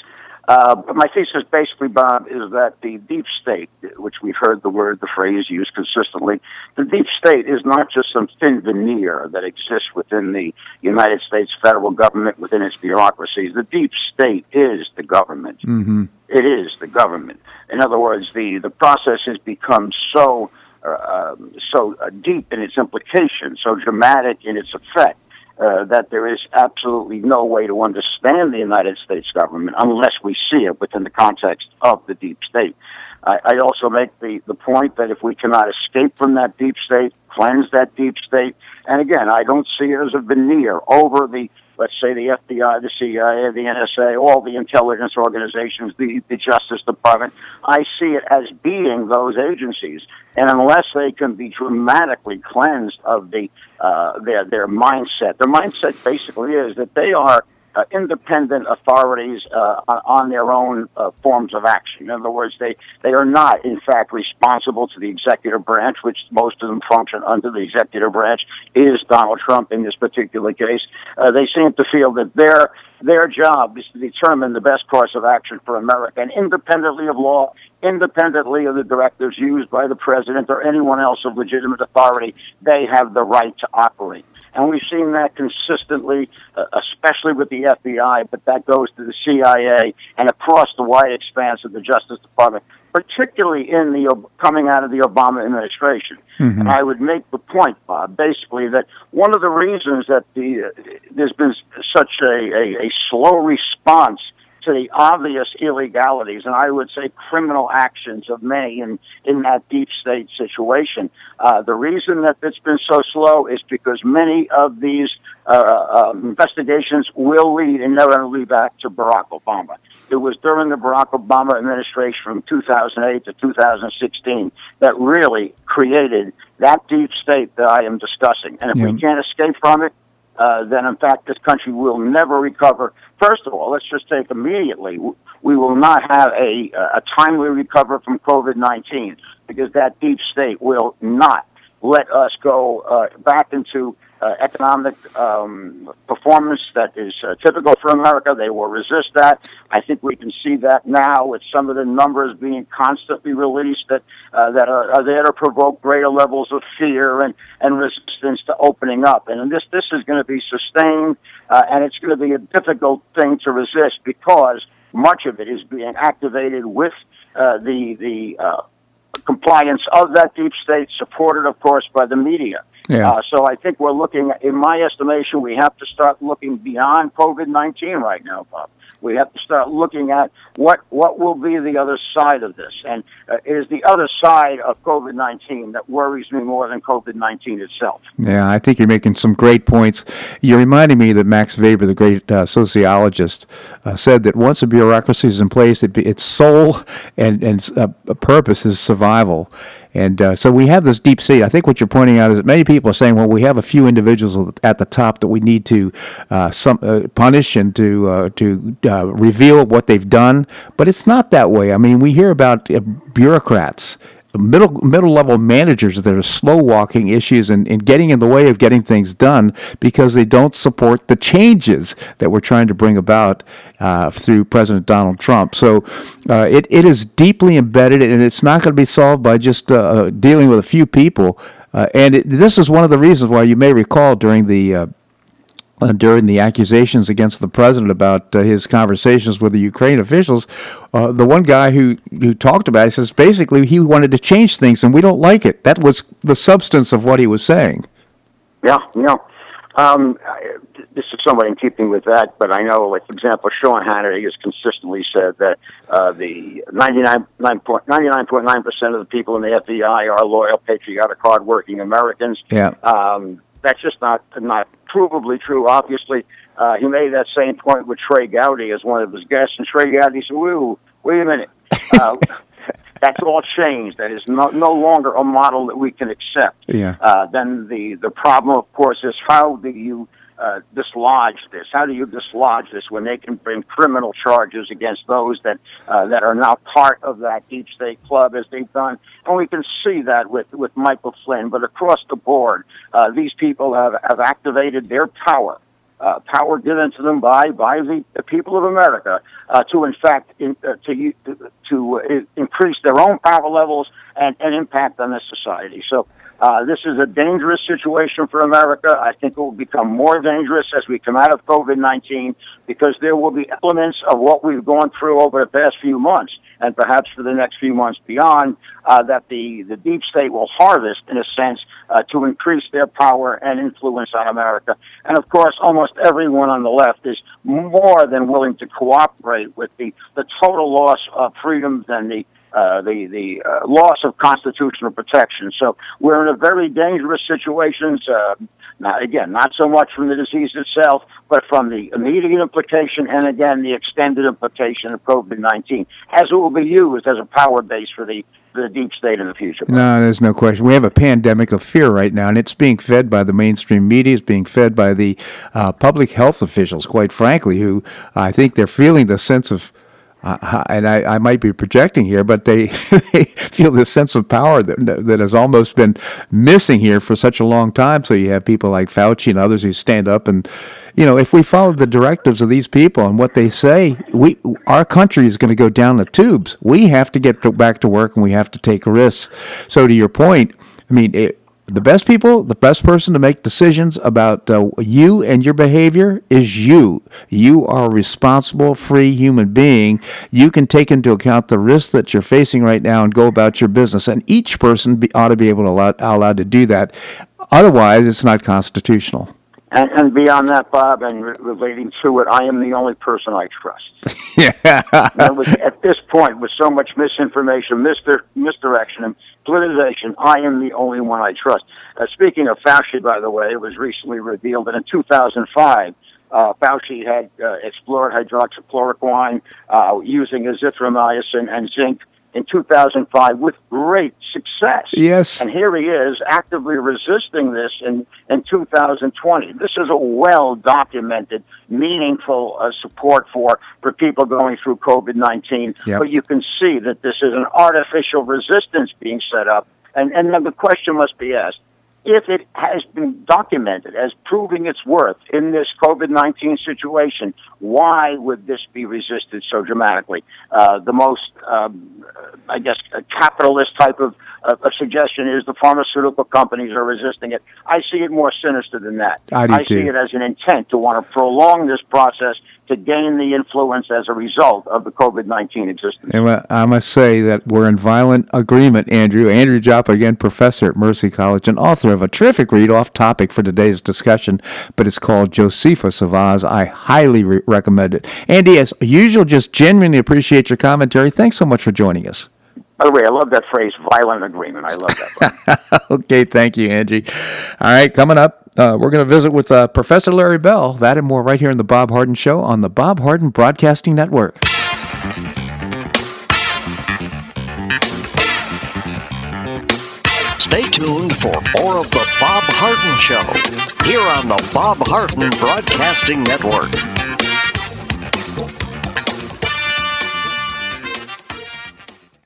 S4: uh, my thesis, basically, Bob, is that the deep state, which we've heard the word, the phrase used consistently, the deep state is not just some thin veneer that exists within the United States federal government, within its bureaucracies. The deep state is the government.
S2: Mm-hmm.
S4: It is the government. In other words, the, the process has become so uh, um, so uh, deep in its implications, so dramatic in its effect uh, that there is absolutely no way to understand the United States government unless we see it within the context of the deep state. I, I also make the, the point that if we cannot escape from that deep state, cleanse that deep state, and again, I don't see it as a veneer over the let's say the FBI, the CIA, the NSA, all the intelligence organizations, the, the Justice Department. I see it as being those agencies, and unless they can be dramatically cleansed of the uh, their their mindset, their mindset basically is that they are uh, independent authorities uh, on their own uh, forms of action. In other words, they, they are not, in fact, responsible to the executive branch, which most of them function under the executive branch, is Donald Trump in this particular case. Uh, they seem to feel that their, their job is to determine the best course of action for America, and independently of law, independently of the directives used by the president or anyone else of legitimate authority, they have the right to operate. And we've seen that consistently, uh, especially with the FBI, but that goes to the CIA and across the wide expanse of the Justice Department, particularly in the coming out of the Obama administration. Mm-hmm. And I would make the point, Bob, basically that one of the reasons that the uh, there's been such a, a, a slow response to the obvious illegalities and I would say criminal actions of many in, in that deep state situation. Uh, the reason that it's been so slow is because many of these uh, uh, investigations will lead inevitably back to Barack Obama. It was during the Barack Obama administration from 2008 to 2016 that really created that deep state that I am discussing. And if yeah. we can't escape from it, uh, then in fact this country will never recover. First of all, let's just take immediately, we will not have a, a timely recovery from COVID-19 because that deep state will not let us go uh, back into uh, economic um, performance that is uh, typical for America. They will resist that. I think we can see that now with some of the numbers being constantly released that uh, that are, are, there to provoke greater levels of fear and, and resistance to opening up. And this this is going to be sustained, uh, and it's going to be a difficult thing to resist because much of it is being activated with uh, the the uh, compliance of that deep state, supported, of course, by the media. Yeah. Uh, so I think we're looking, in my estimation, we have to start looking beyond COVID 19 right now, Bob. We have to start looking at what, what will be the other side of this. And uh, it is the other side of COVID 19 that worries me more than COVID 19 itself.
S2: Yeah, I think you're making some great points. You're reminding me that Max Weber, the great uh, sociologist, uh, said that once a bureaucracy is in place, it, its sole and, and uh, purpose is survival. And uh, so we have this deep sea. I think what you're pointing out is that many people are saying, well, we have a few individuals at the top that we need to uh, some, uh, punish and to uh, to uh, reveal what they've done. But it's not that way. I mean, we hear about uh, bureaucrats middle middle level managers that are slow walking issues and, and getting in the way of getting things done because they don't support the changes that we're trying to bring about uh, through President Donald Trump. So uh, it, it is deeply embedded and it's not going to be solved by just uh, uh, dealing with a few people. Uh, and it, this is one of the reasons why you may recall during the uh, during the accusations against the president about uh, his conversations with the Ukraine officials, uh, the one guy who, who talked about it says basically he wanted to change things and we don't like it. That was the substance of what he was saying.
S4: Yeah, yeah. Um, this is somewhat in keeping with that, but I know, like, for example, Sean Hannity has consistently said that uh, the 99.9% of the people in the FBI are loyal, patriotic, hardworking Americans.
S2: Yeah.
S4: Um, that's just not not provably true. Obviously, uh, he made that same point with Trey Gowdy as one of his guests, and Trey Gowdy said, "Whoa, wait a minute." Uh, that's all changed. That is no, no longer a model that we can accept.
S2: Yeah.
S4: Uh, then the the problem, of course, is how do you uh, dislodge this? How do you dislodge this when they can bring criminal charges against those that uh, that are now part of that deep state club, as they've done? And we can see that with with Michael Flynn. But across the board, uh, these people have have activated their power. Uh, power given to them by by the, the people of America uh, to in fact in, uh, to to uh, increase their own power levels and, and impact on this society. So uh, this is a dangerous situation for America. I think it will become more dangerous as we come out of COVID 19 because there will be elements of what we've gone through over the past few months and perhaps for the next few months beyond uh, that the, the deep state will harvest, in a sense, uh, to increase their power and influence on America. And of course, almost everyone on the left is more than willing to cooperate with the, the total loss of freedoms and the uh, the the uh, loss of constitutional protection. So we're in a very dangerous situation. Uh, again, not so much from the disease itself, but from the immediate implication and again the extended implication of COVID nineteen, as it will be used as a power base for the the deep state in the future.
S2: No, there's no question. We have a pandemic of fear right now, and it's being fed by the mainstream media. It's being fed by the uh, public health officials, quite frankly, who I think they're feeling the sense of uh, and I, I, might be projecting here, but they, they feel this sense of power that, that has almost been missing here for such a long time. So you have people like Fauci and others who stand up and, you know, if we follow the directives of these people and what they say, we our country is going to go down the tubes. We have to get back to work and we have to take risks. So to your point, I mean, it, the best people, the best person to make decisions about uh, you and your behavior is you. You are a responsible, free human being. You can take into account the risks that you're facing right now and go about your business. And each person be, ought to be able to allow, allowed to do that. Otherwise, it's not constitutional.
S4: And, and beyond that, Bob, and re- relating to it, I am the only person I trust.
S2: yeah.
S4: at this point, with so much misinformation, misdir- misdirection, and politicization, I am the only one I trust. Uh, speaking of Fauci, by the way, it was recently revealed that in 2005, uh, Fauci had uh, explored hydroxychloroquine uh, using azithromycin and zinc in 2005 with great success.
S2: Yes.
S4: And here he is actively resisting this in, in 2020. This is a well documented, meaningful uh, support for, for people going through COVID 19.
S2: Yep.
S4: But you can see that this is an artificial resistance being set up. And, and then the question must be asked if it has been documented as proving its worth in this COVID 19 situation, why would this be resisted so dramatically? Uh, the most, um, I guess, capitalist type of, of, suggestion is the pharmaceutical companies are resisting it. I see it more sinister than that.
S2: I,
S4: I see it as an intent to want to prolong this process to gain the influence as a result of the COVID 19 existence.
S2: And I must say that we're in violent agreement, Andrew. Andrew Joppa, again, professor at Mercy College and author of a terrific read off topic for today's discussion, but it's called Josephus of Oz. I highly re- recommend it. Andy, as usual, just genuinely appreciate your commentary. Thanks so much for joining us.
S4: By the way, I love that phrase, violent agreement. I love that.
S2: okay, thank you, Angie. All right, coming up, uh, we're going to visit with uh, Professor Larry Bell. That and more right here in the Bob Harden Show on the Bob Harden Broadcasting Network.
S1: Stay tuned for more of the Bob Harden Show here on the Bob Harden Broadcasting Network.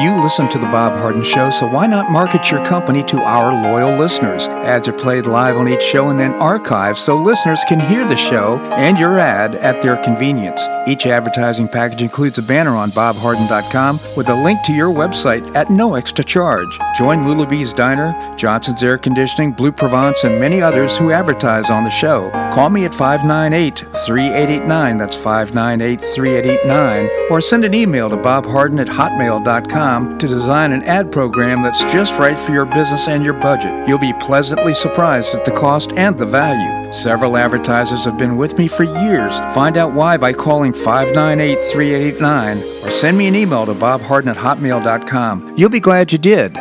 S2: You listen to The Bob Harden Show, so why not market your company to our loyal listeners? Ads are played live on each show and then archived so listeners can hear the show and your ad at their convenience. Each advertising package includes a banner on bobharden.com with a link to your website at no extra charge. Join Lulabee's Diner, Johnson's Air Conditioning, Bleu Provence, and many others who advertise on the show. Call me at 598 3889, that's 598 3889, or send an email to bobharden at hotmail.com to design an ad program that's just right for your business and your budget. You'll be pleasantly surprised at the cost and the value. Several advertisers have been with me for years. Find out why by calling 598 3889 or send me an email to bobharden at hotmail.com. You'll be glad you did.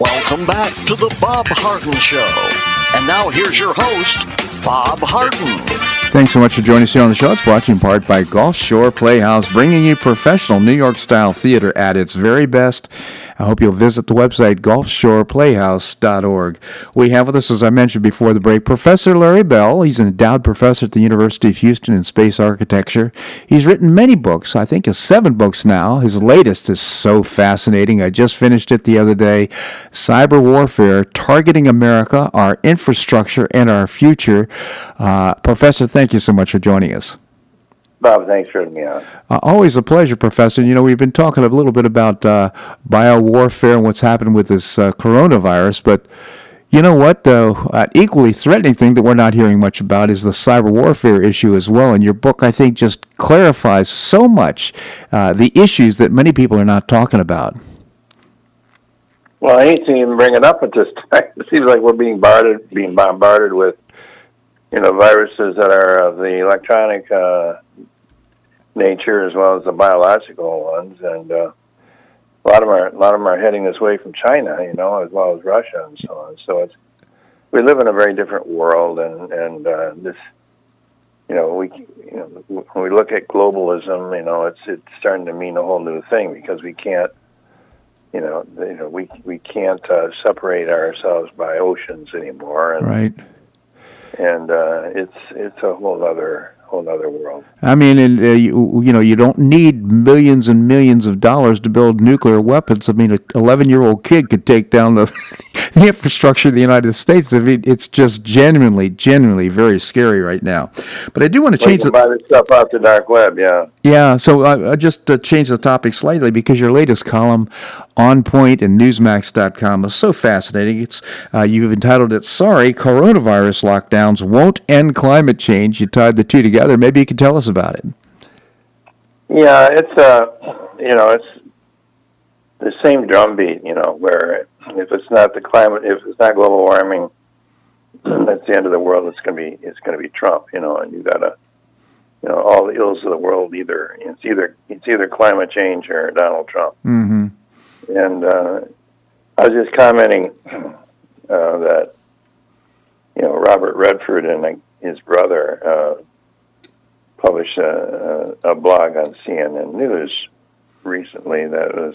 S1: Welcome back to the Bob Harden Show. And now here's your host, Bob Harden.
S2: Thanks so much for joining us here on the show. It's brought to you in part by Gulf Shore Playhouse, bringing you professional New York style theater at its very best. I hope you'll visit the website gulfshoreplayhouse.org. We have with us, as I mentioned before the break, Professor Larry Bell. He's an endowed professor at the University of Houston in space architecture. He's written many books, I think, has seven books now. His latest is so fascinating. I just finished it the other day Cyber Warfare Targeting America, Our Infrastructure, and Our Future. Uh, Professor, thank you so much for joining us.
S5: Bob, thanks for having me on.
S2: Uh, always a pleasure, Professor. You know, we've been talking a little bit about uh, bio warfare and what's happened with this uh, coronavirus, but you know what? Though uh, equally threatening thing that we're not hearing much about is the cyber warfare issue as well. And your book, I think, just clarifies so much uh, the issues that many people are not talking about.
S5: Well, I hate to even bring it up at this time. It seems like we're being bombarded, being bombarded with, you know, viruses that are of the electronic uh, nature as well as the biological ones, and uh, a lot of them are a lot of them are heading this way from China, you know, as well as Russia and so on. So it's we live in a very different world, and and uh, this, you know, we you know when we look at globalism, you know, it's it's starting to mean a whole new thing because we can't. You know, you know, we we can't uh, separate ourselves by oceans anymore, and
S2: Right.
S5: and uh, it's it's a whole other whole other world.
S2: I mean, and, uh, you, you know, you don't need millions and millions of dollars to build nuclear weapons. I mean, an 11 year old kid could take down the, the infrastructure of the United States. I mean, it's just genuinely, genuinely very scary right now. But I do want to change the.
S5: buy this stuff off the dark web, yeah.
S2: Yeah, so I, I just uh, changed the topic slightly because your latest column on Point and Newsmax.com is so fascinating. It's uh, you've entitled it "Sorry, Coronavirus Lockdowns Won't End Climate Change." You tied the two together. Maybe you could tell us about it.
S5: Yeah, it's uh, you know, it's the same drumbeat, you know, where if it's not the climate, if it's not global warming, that's the end of the world. It's gonna be, it's gonna be Trump, you know, and you gotta, you know, all the ills of the world. Either it's either it's either climate change or Donald Trump.
S2: Mm-hmm.
S5: And uh, I was just commenting uh, that you know Robert Redford and his brother uh, published a, a, blog on CNN News recently that was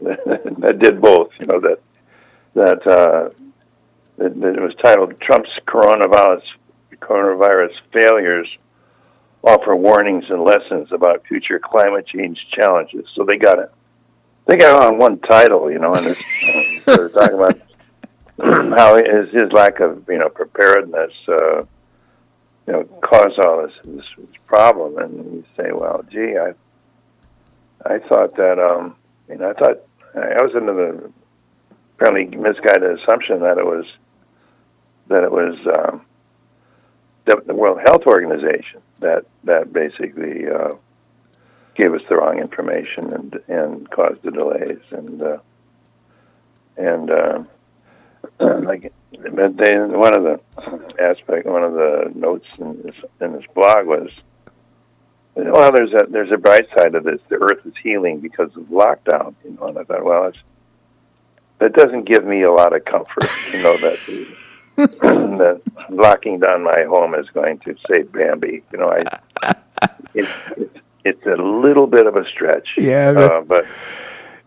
S5: that did both. You know that that uh, that, it was titled "Trump's Coronavirus Coronavirus Failures." Offer warnings and lessons about future climate change challenges. So they got it they got it on one title, you know, and they're talking about how his his lack of you know preparedness, uh, you know, caused all this, this this problem. And you say, well, gee, I I thought that um, you know, I thought I was under the apparently misguided assumption that it was that it was um, the, the World Health Organization that that basically. Uh, gave us the wrong information and and caused the delays and uh, and uh, like but they, one of the aspect one of the notes in this in this blog was well there's a there's a bright side of this the earth is healing because of lockdown you know and I thought well it's that doesn't give me a lot of comfort you know that the, that locking down my home is going to save Bambi you know I it's, it's it's a little bit of a stretch.
S2: Yeah, but-
S5: uh, but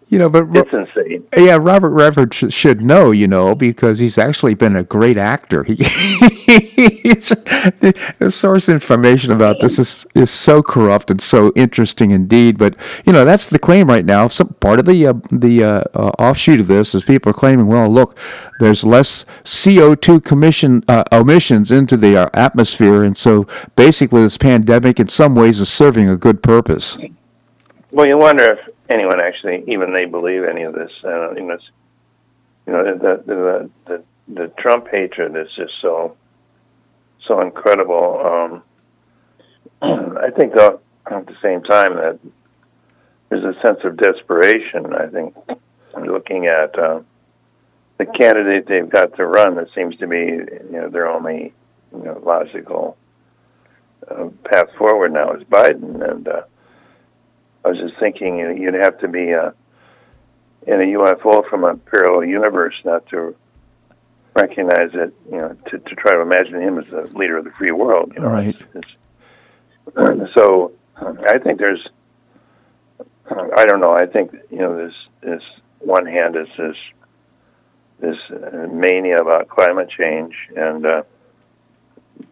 S2: You know, but
S5: it's insane.
S2: Yeah, Robert Redford sh- should know, you know, because he's actually been a great actor. He, he's, the source information about this is, is so corrupt and so interesting indeed. But you know, that's the claim right now. Some part of the uh, the uh, uh, offshoot of this is people are claiming, well, look, there's less CO two commission uh, emissions into the uh, atmosphere, and so basically, this pandemic, in some ways, is serving a good purpose.
S5: Well, you wonder if anyone actually, even they believe any of this. Uh, you know, it's, you know, the the, the the Trump hatred is just so so incredible. Um, I think, though, at the same time, that there's a sense of desperation. I think, looking at uh, the candidate they've got to run, that seems to be, you know, their only, you know, logical uh, path forward now is Biden, and. Uh, I was just thinking you'd have to be uh, in a UFO from a parallel universe not to recognize it. you know to, to try to imagine him as the leader of the free world. You know,
S2: Right.
S5: It's, it's, so I think there's I don't know. I think you know this this one hand is this this uh, mania about climate change and uh,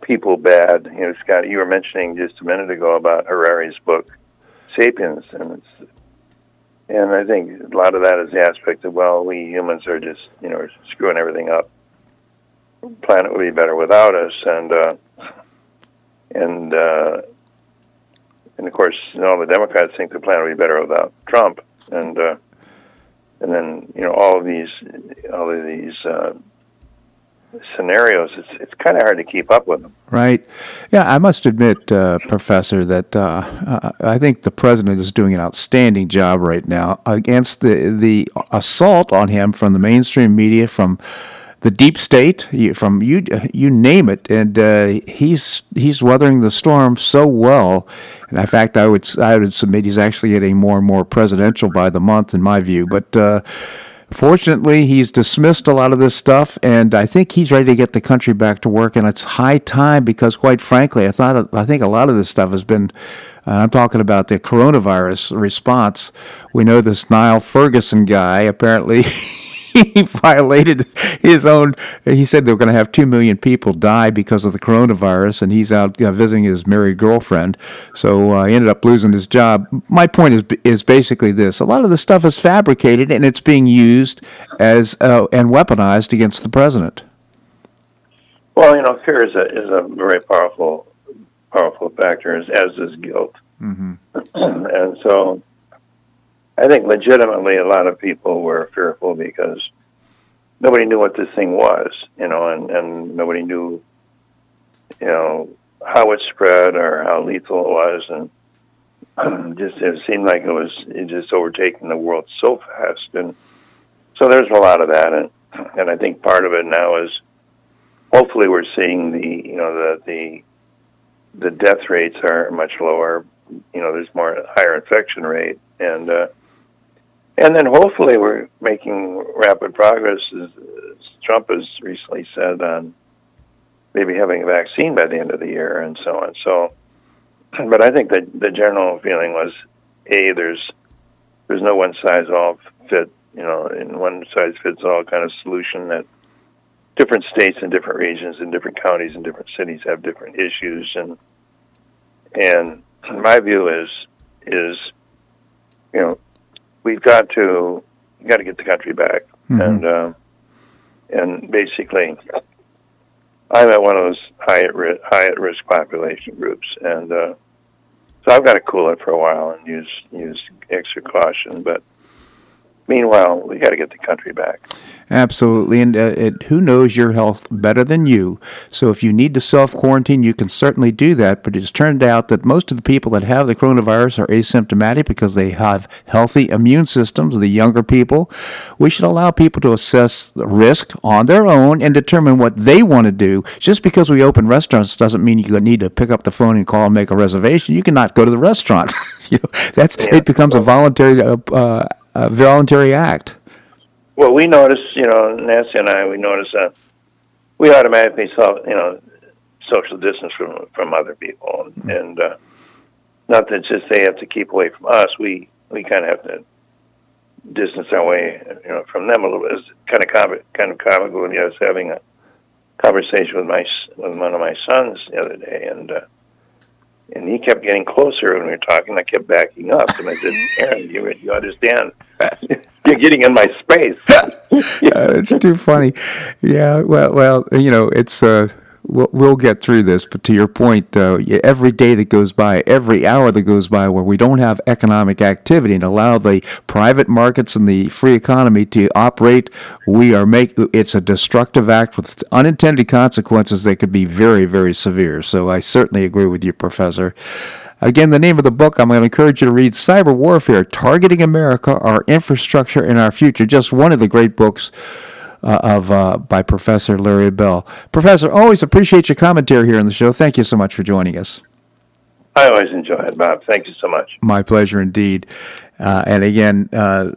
S5: people bad. You know, Scott, you were mentioning just a minute ago about Harari's book, *Sapiens*, and it's and I think a lot of that is the aspect of well, we humans are just you know screwing everything up. Planet would be better without us, and uh, and uh, and of course, you know, all the Democrats think the planet would be better without Trump, and uh, and then you know all of these all of these uh, scenarios. It's it's kind of hard to keep up with them.
S2: Right. Yeah, I must admit, uh, Professor, that uh, uh, I think the president is doing an outstanding job right now against the the assault on him from the mainstream media, from the deep state, from you you name it, and uh, he's he's weathering the storm so well. And in fact, I would I would submit he's actually getting more and more presidential by the month, in my view. But uh, Fortunately, he's dismissed a lot of this stuff, and I think he's ready to get the country back to work. And it's high time because, quite frankly, I thought I think a lot of this stuff has been. Uh, I'm talking about the coronavirus response. We know this Neil Ferguson guy apparently. he violated his own. He said they were going to have two million people die because of the coronavirus, and he's out uh, visiting his married girlfriend. So uh, he ended up losing his job. My point is is basically this: a lot of the stuff is fabricated, and it's being used as uh, and weaponized against the president.
S5: Well, you know, fear is a is a very powerful powerful factor, as, as is guilt.
S2: Mm-hmm.
S5: and so, I think legitimately a lot of people were fearful because nobody knew what this thing was, you know, and and nobody knew, you know, how it spread or how lethal it was, and just it seemed like it was it just overtaking the world so fast, and so there's a lot of that, and and I think part of it now is hopefully we're seeing the you know the the the death rates are much lower. You know, there's more higher infection rate, and uh, and then hopefully we're making rapid progress. As, Trump has recently said on maybe having a vaccine by the end of the year, and so on. So, but I think that the general feeling was, a there's there's no one size all fit. You know, in one size fits all kind of solution that different states and different regions and different counties and different cities have different issues and and my view is is you know we've got to got to get the country back.
S2: Mhm.
S5: and uh, and basically I'm at one of those high at risk, high at risk population groups. And uh, so I've got to cool it for a while and use use extra caution. But meanwhile we got to get the country back
S2: Absolutely, and uh, it, who knows your health better than you? So if you need to self quarantine, you can certainly do that. But it's turned out that most of the people that have the coronavirus are asymptomatic because they have healthy immune systems. The younger people, we should allow people to assess the risk on their own and determine what they want to do. Just because we open restaurants doesn't mean you need to pick up the phone and call and make a reservation. You cannot go to the restaurant. you know, that's it becomes a voluntary uh, uh, a voluntary act.
S5: Well, we notice, you know, Nancy and I, we notice that we automatically saw, you know, social distance from from other people, and, and uh, not that just they have to keep away from us. We we kind of have to distance our way, you know, from them a little bit. It's kind of com- kind of comical. when I was having a conversation with my with one of my sons the other day, and uh, and he kept getting closer when we were talking. I kept backing up, and I said, "Aaron, you you understand? You're getting in my space."
S2: uh, it's too funny. Yeah, well, well, you know, it's uh, we'll, we'll get through this. But to your point, uh, every day that goes by, every hour that goes by, where we don't have economic activity and allow the private markets and the free economy to operate, we are make it's a destructive act with unintended consequences that could be very, very severe. So I certainly agree with you, Professor. Again, the name of the book, I'm going to encourage you to read Cyber Warfare Targeting America, Our Infrastructure, and Our Future. Just one of the great books uh, of uh, by Professor Larry Bell. Professor, always appreciate your commentary here on the show. Thank you so much for joining us.
S5: I always enjoy it, Bob. Thank you so much.
S2: My pleasure indeed. Uh, and again, uh,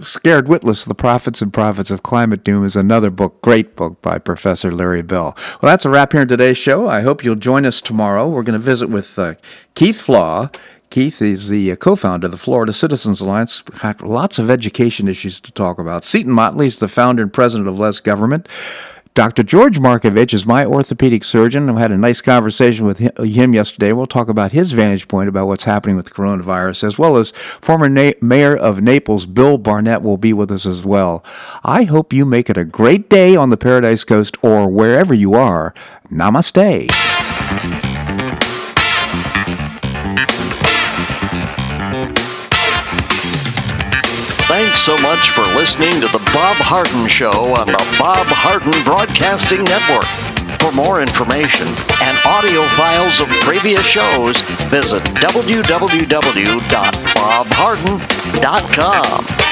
S2: Scared Witless, The Prophets and Profits of Climate Doom is another book, great book by Professor Larry Bell. Well, that's a wrap here in today's show. I hope you'll join us tomorrow. We're going to visit with uh, Keith Flaugh. Keith is the uh, co-founder of the Florida Citizens Alliance. Lots of education issues to talk about. Seton Motley is the founder and president of Less Government. Dr. George Markovich is my orthopedic surgeon. I had a nice conversation with him yesterday. We'll talk about his vantage point about what's happening with the coronavirus, as well as former Na- mayor of Naples, Bill Barnett, will be with us as well. I hope you make it a great day on the Paradise Coast or wherever you are. Namaste.
S1: So much for listening to The Bob Harden Show on the Bob Harden Broadcasting Network. For more information and audio files of previous shows, visit www.bobharden.com.